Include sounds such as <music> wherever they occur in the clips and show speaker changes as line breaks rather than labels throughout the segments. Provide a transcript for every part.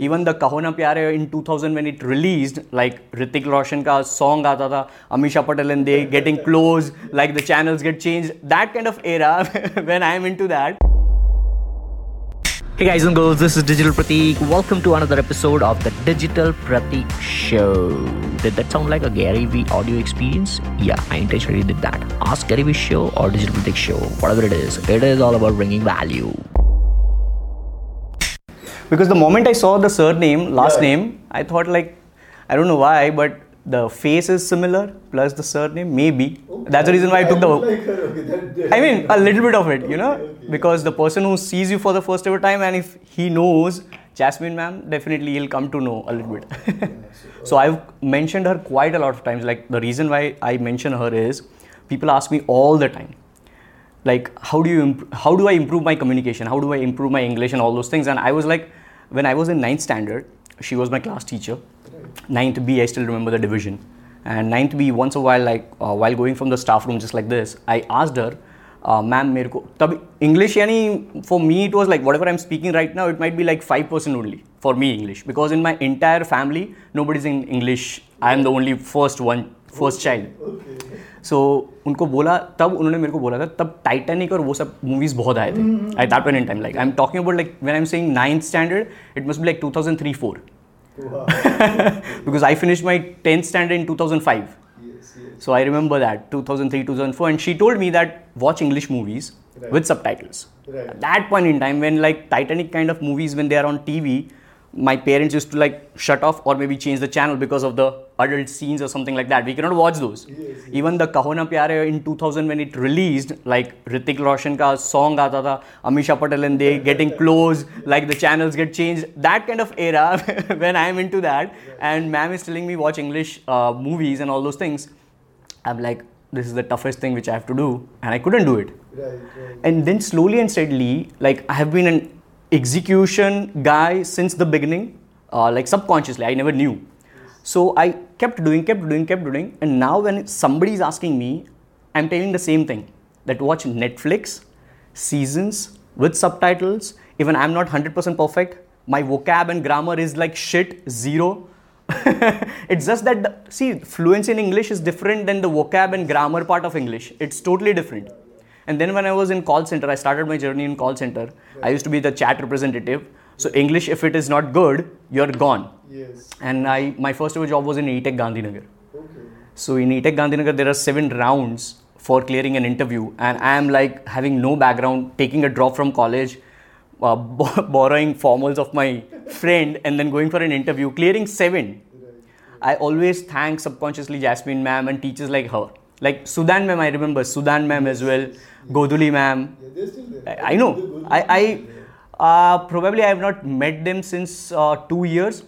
Even the Kahona Pyare in 2000 when it released, like Hrithik Roshan ka song aata tha, Amisha Patel and they getting close, like the channels get changed. That kind of era <laughs> when I'm into that.
Hey guys and girls, this is Digital Pratik. Welcome to another episode of the Digital Pratik Show. Did that sound like a Gary Vee audio experience? Yeah, I intentionally did that. Ask Gary Vee Show or Digital Pratik Show, whatever it is. It is all about bringing value.
Because the moment I saw the surname, last name, I thought like, I don't know why, but the face is similar plus the surname, maybe. That's the reason why I took the. I mean, a little bit of it, you know, because the person who sees you for the first ever time, and if he knows Jasmine ma'am, definitely he'll come to know a little bit. <laughs> so I've mentioned her quite a lot of times. Like the reason why I mention her is people ask me all the time like how do you imp- how do i improve my communication how do i improve my english and all those things and i was like when i was in ninth standard she was my class teacher ninth b i still remember the division and ninth b once a while like uh, while going from the staff room just like this i asked her uh, ma'am मेरे को तब English यानी for me it was like what ever I am speaking right now it might be like five percent only for me English because in my entire family no but is in English I am the only first one first child so so, उनको बोला तब उन्होंने मेरे को बोला था तब Titanic और वो सब मूवीज बहुत आए थे I that point in time like I am talking about like when I am saying ninth standard it must be like 2003 4 because I finished my 10th standard in 2005.
Yes, yes.
So I remember that 2003 2004 and she told me that watch English movies
Right.
with subtitles.
Right.
At that point in time when like Titanic kind of movies when they are on TV my parents used to like shut off or maybe change the channel because of the adult scenes or something like that. We cannot watch those.
Yes, yes.
Even the Kahona Pyare in 2000 when it released, like Hrithik Roshan ka song aata tha, Amisha Patel and they getting close, like the channels get changed. That kind of era <laughs> when I am into that, and ma'am is telling me watch English uh, movies and all those things. I'm like, this is the toughest thing which I have to do, and I couldn't do it.
Right, right.
And then slowly and steadily, like I have been an execution guy since the beginning, uh, like subconsciously, I never knew. So I kept doing, kept doing, kept doing, and now when somebody is asking me, I'm telling the same thing that watch Netflix seasons with subtitles. Even I'm not 100% perfect, my vocab and grammar is like shit, zero. <laughs> it's just that the, see fluency in english is different than the vocab and grammar part of english it's totally different and then when i was in call center i started my journey in call center. I used to be the chat representative. So english if it is not good you're gone.
Yes.
and i my first ever job was in etech gandhinagar.
Okay.
so in etech gandhinagar there are seven rounds for clearing an interview. And i am like having no background taking a drop from college uh, <laughs> bo- borrowing formals of my friend and then going for an interview clearing seven. I always thank subconsciously Jasmine ma'am and teachers like her. Like Sudan ma'am, I remember Sudan ma'am as well, Goduli ma'am.
Yeah, they're still there.
I, I know. I, I uh, probably I have not met them since uh, two years.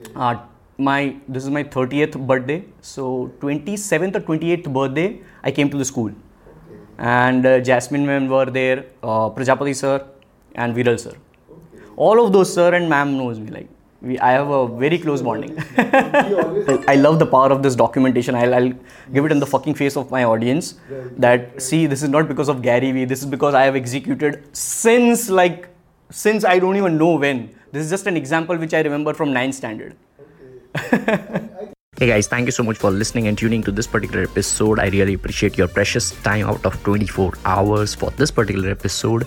Okay.
Uh, my this is my 30th birthday, so 27th or 28th birthday I came to the school,
Okay.
and uh, Jasmine ma'am were there, uh, Prajapati sir, and Viral sir.
Okay.
All of those sir and ma'am knows me. Like we, I have a very close bonding. <laughs> I love the power of this documentation. I'll, I'll give it in the fucking face of my audience that see, this is not because of Gary Vee. This is because I have executed since like since I don't even know when. This is just an example which I remember from ninth standard. <laughs>
Hey guys, thank you so much for listening and tuning to this particular episode. I really appreciate your precious time out of 24 hours for this particular episode.